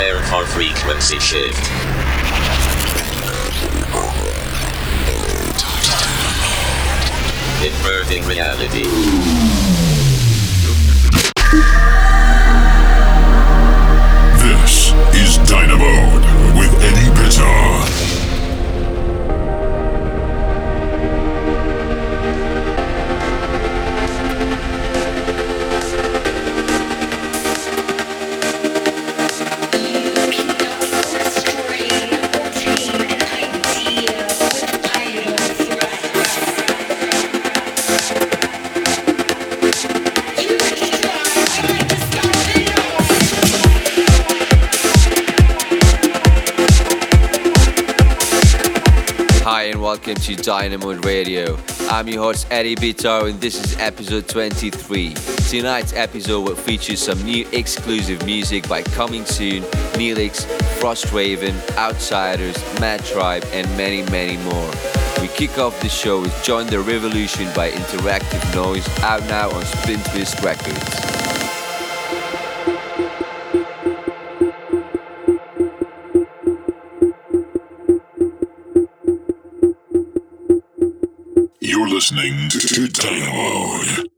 Prepare for frequency shift. Inverting reality. This is Dinamode with Eddie Bitar. Welcome to Dinamode Radio. I'm your host Eddie Bitar and this is episode 23. Tonight's episode will feature some new exclusive music by Coming Soon, Neelix, Frost Raven, Outsiders, Mad Tribe and many many more. We kick off the show with Join the Raveolution by Interactive Noise out now on Spin Twist Records. Listening to Dinamode.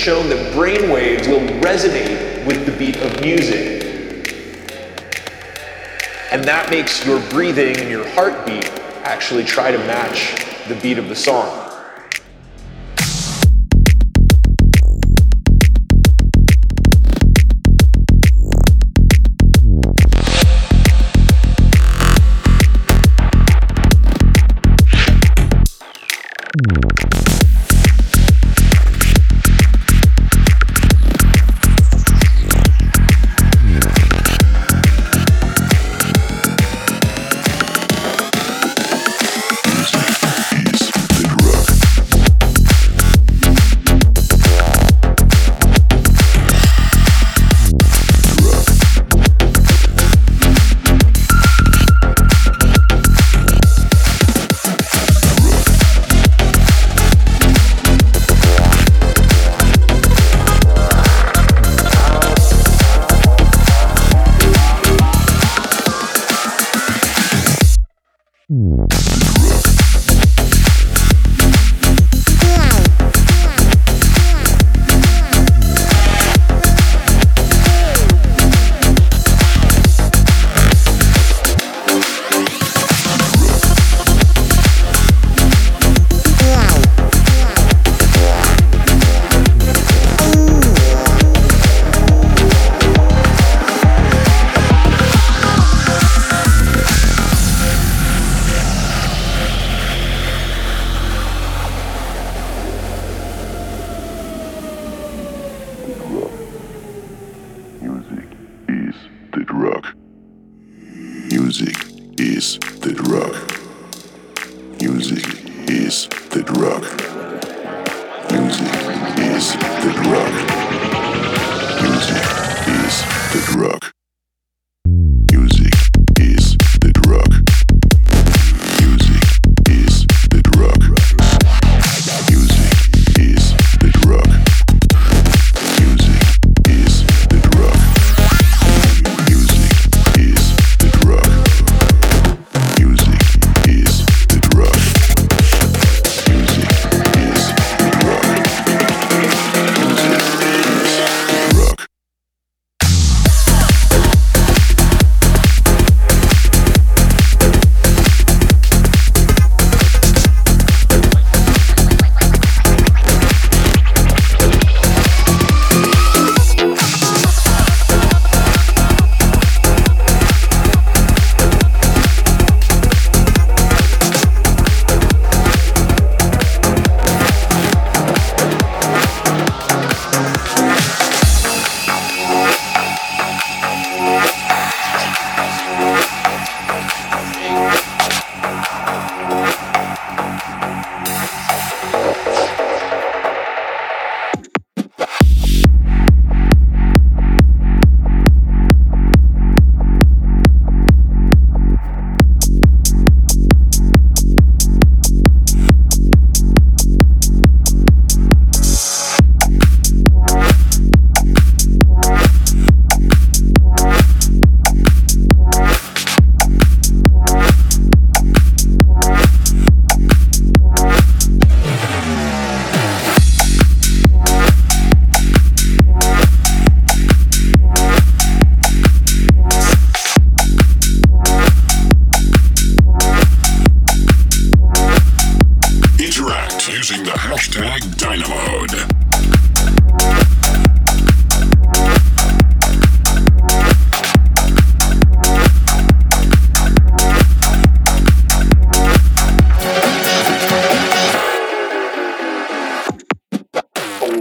Shown that brain waves will resonate with the beat of music. And that makes your breathing and your heartbeat actually try to match the beat of the song.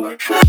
Network.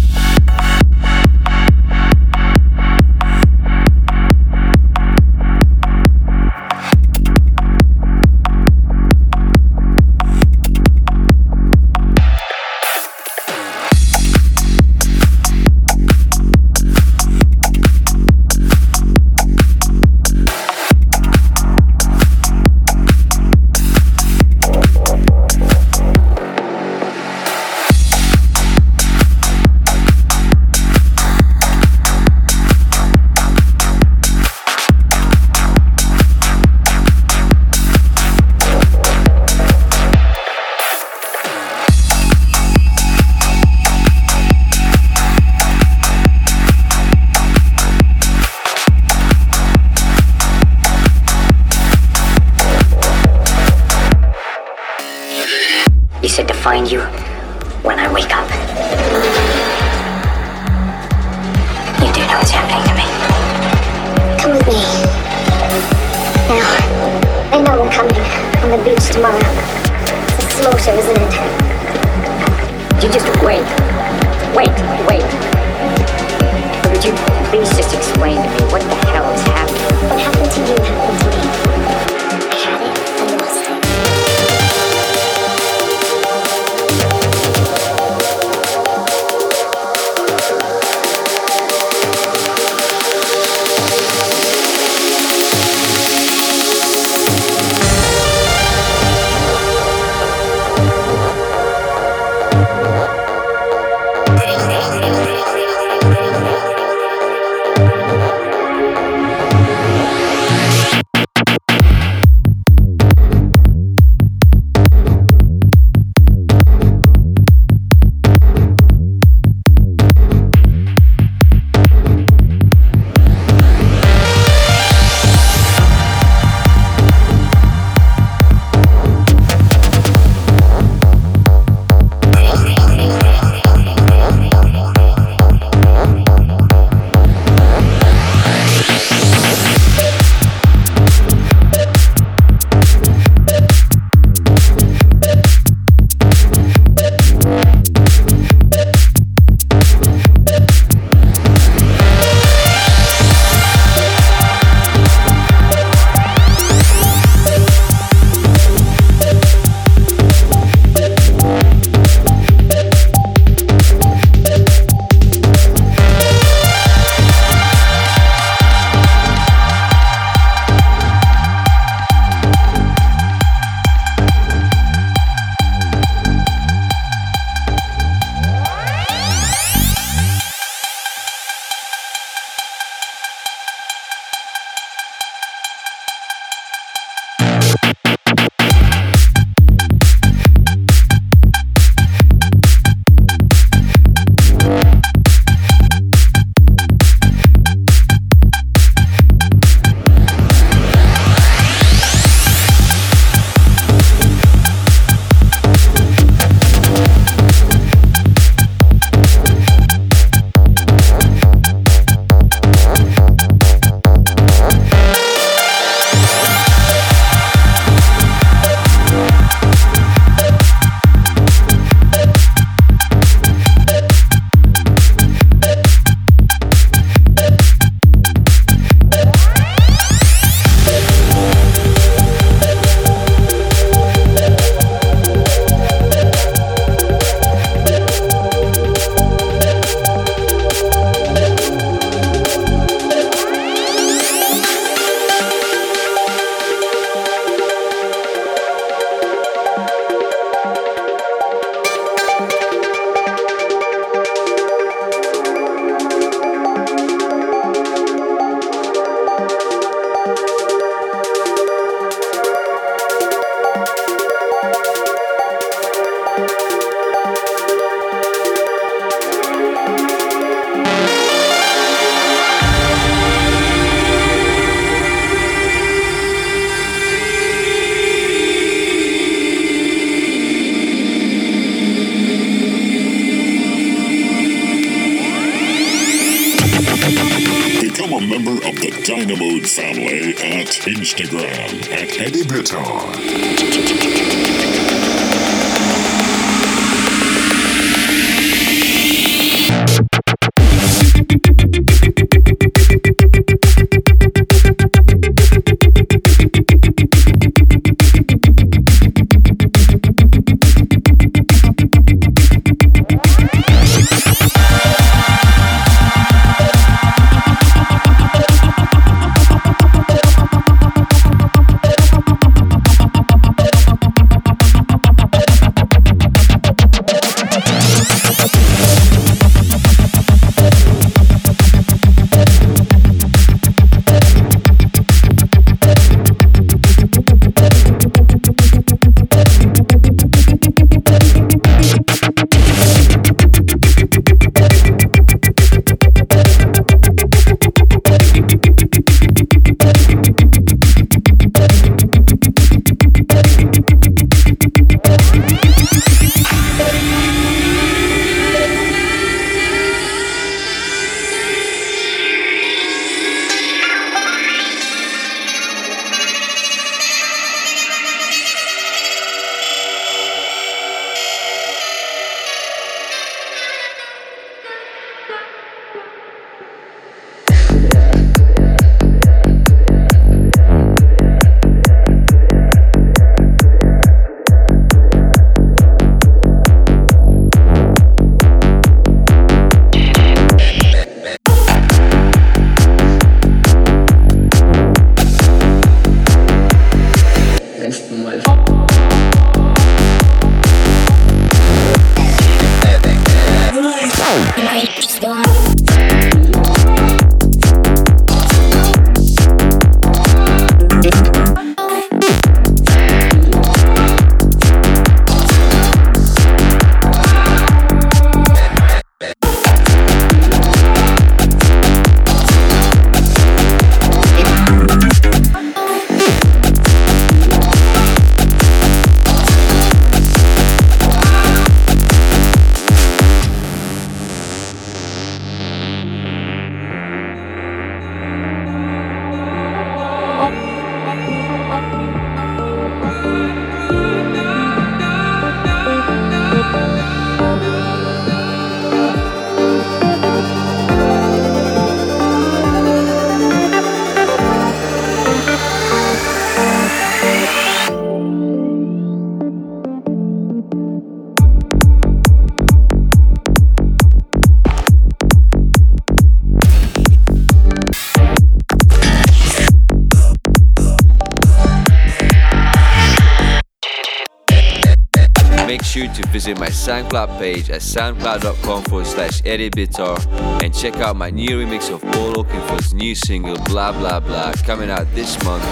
To visit my SoundCloud page at soundcloud.com forward slash Eddie Bitar and check out my new remix of Paul Oakenfold's new single Blah Blah Blah coming out this month,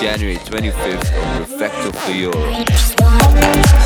January 25th on Perfecto Fluoro.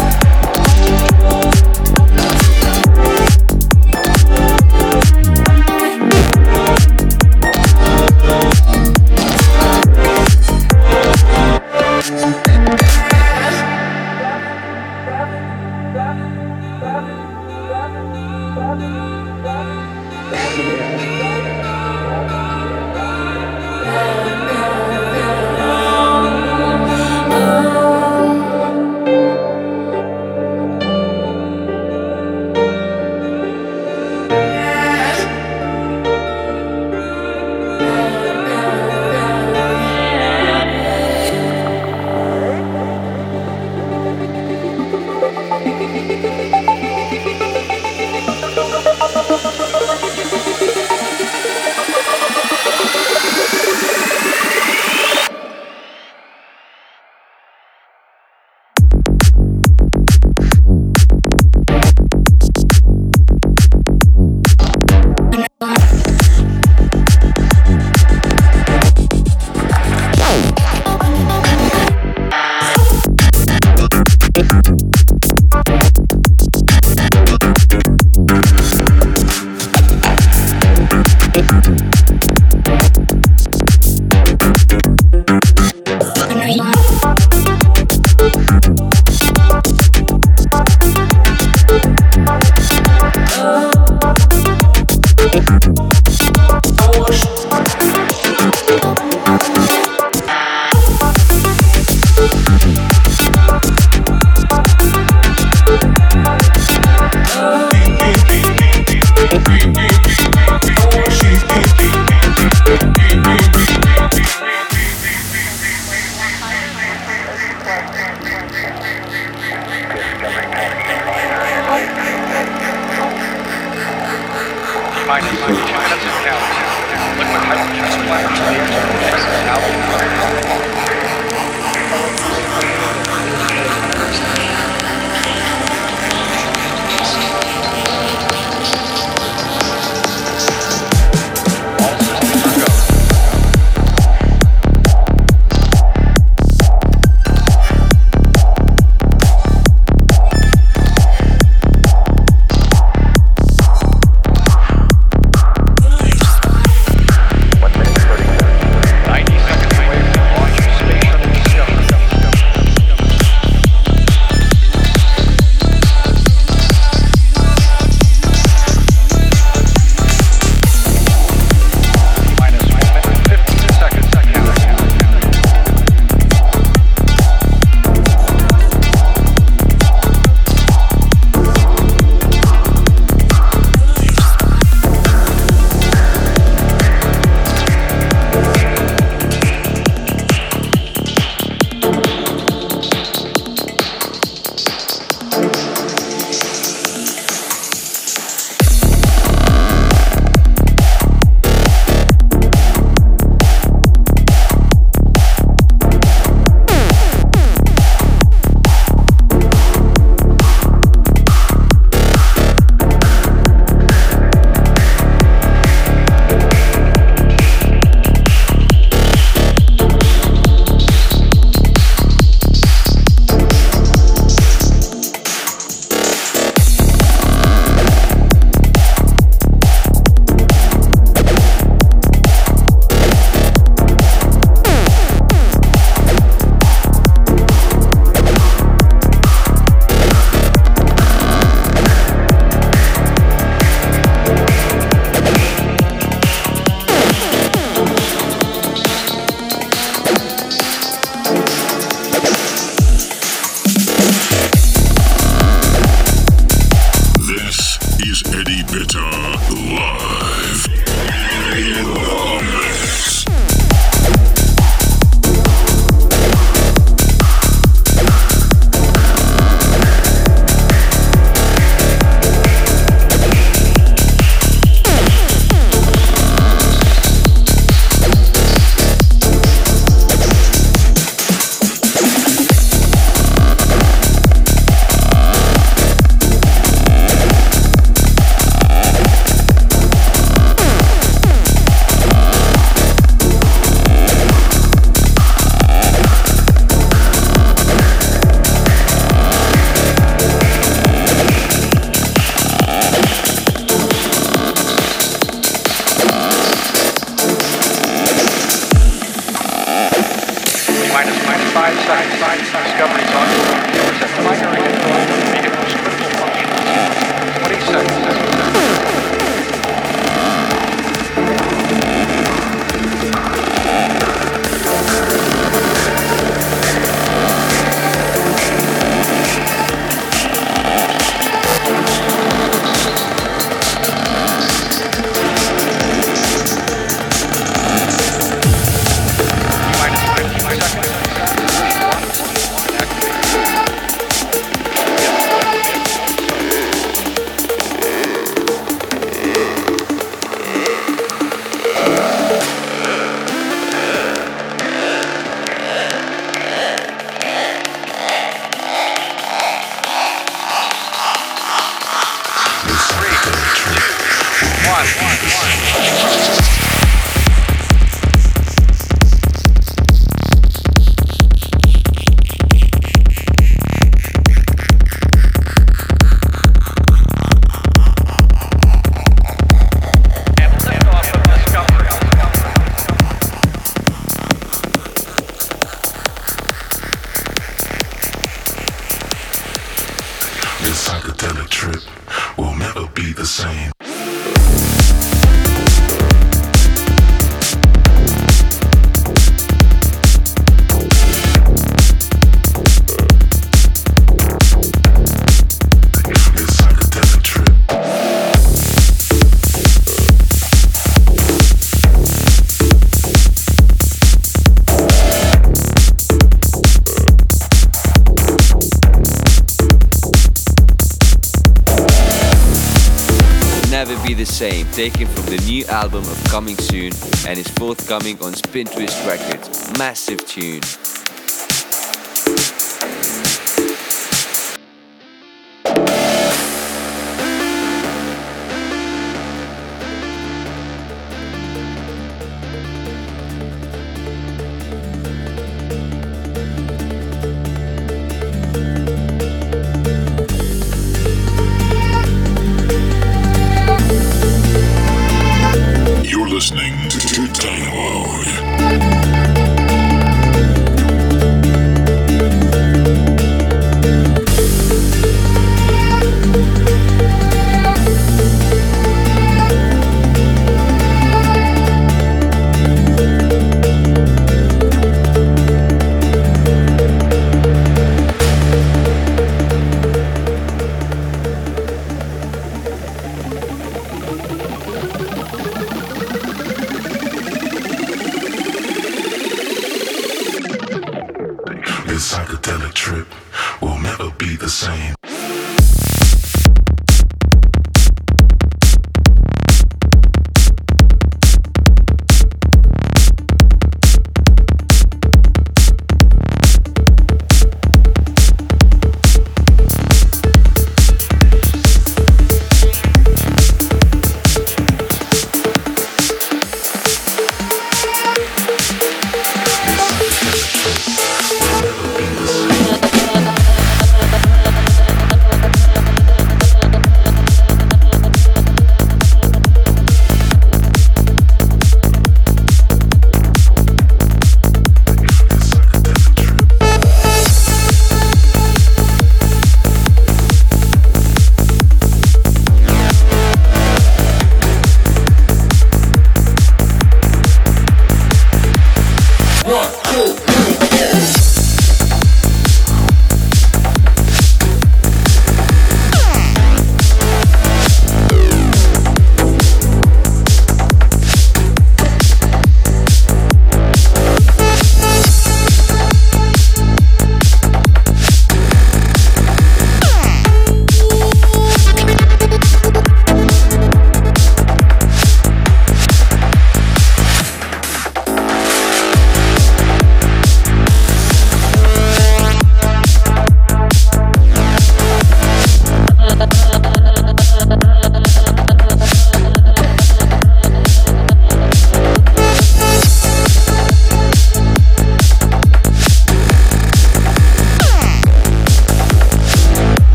Same, taken from the new album of Coming Soon and is forthcoming on Spin Twist Records. Massive tune.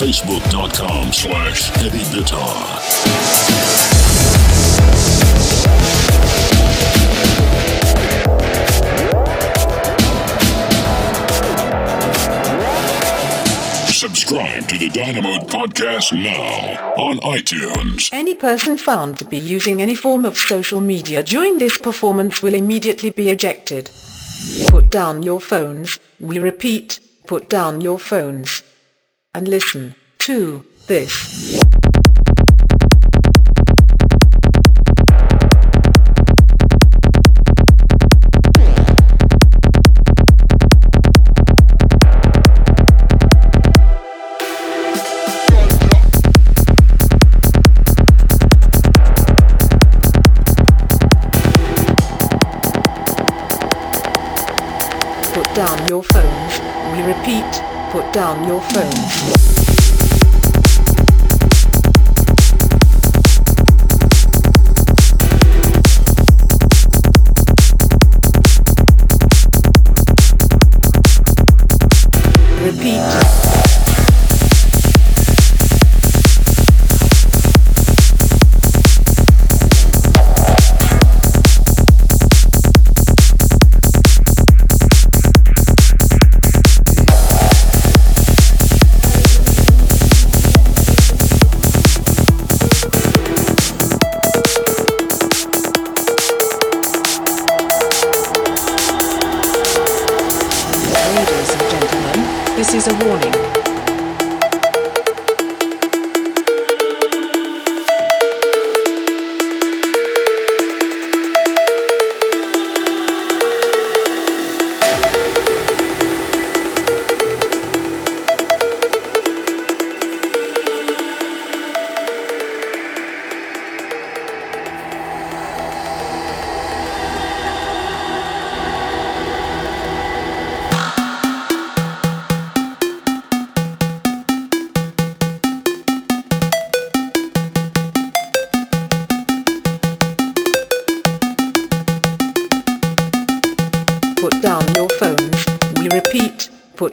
facebook.com slash Eddie Bitar. Subscribe to the Dinamode Podcast now on iTunes. Any person found to be using any form of social media during this performance will immediately be ejected. Put down your phones. We repeat, put down your phones. And listen to this. Put down your phones. We repeat, put down your phones.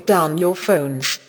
Down your phones.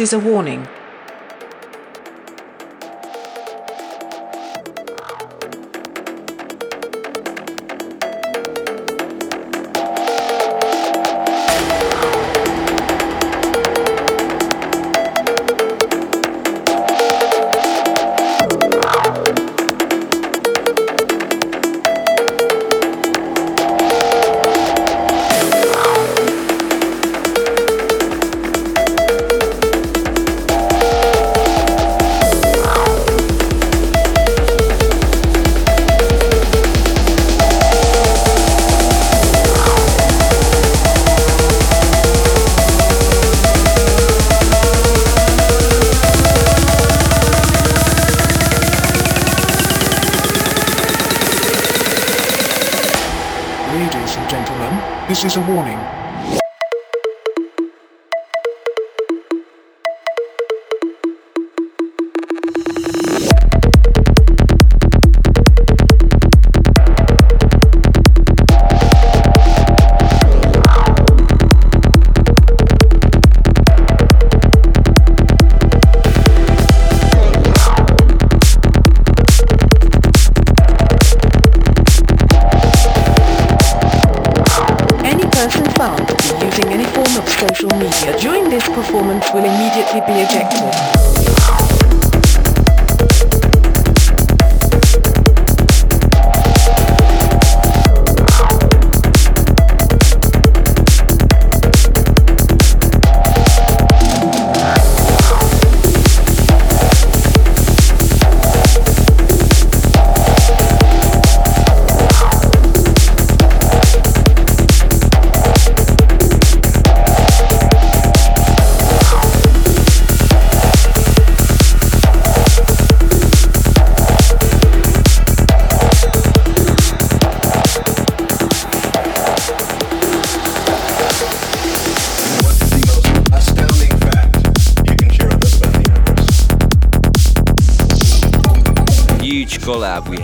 Is a warning.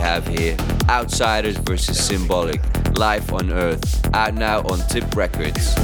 Have here. Outsiders versus Symbolic. Life on Earth. Out now on Tip Records.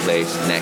Time, same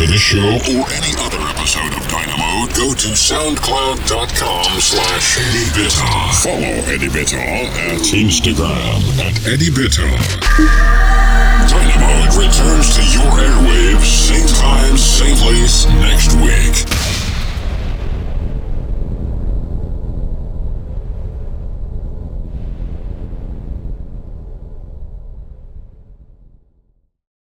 to this show or any other episode of Dinamode, go to soundcloud.com slash Eddie Bitar. Follow Eddie Bitar at Instagram at Eddie Bitar. Dinamode returns to your airwaves, same time, same place.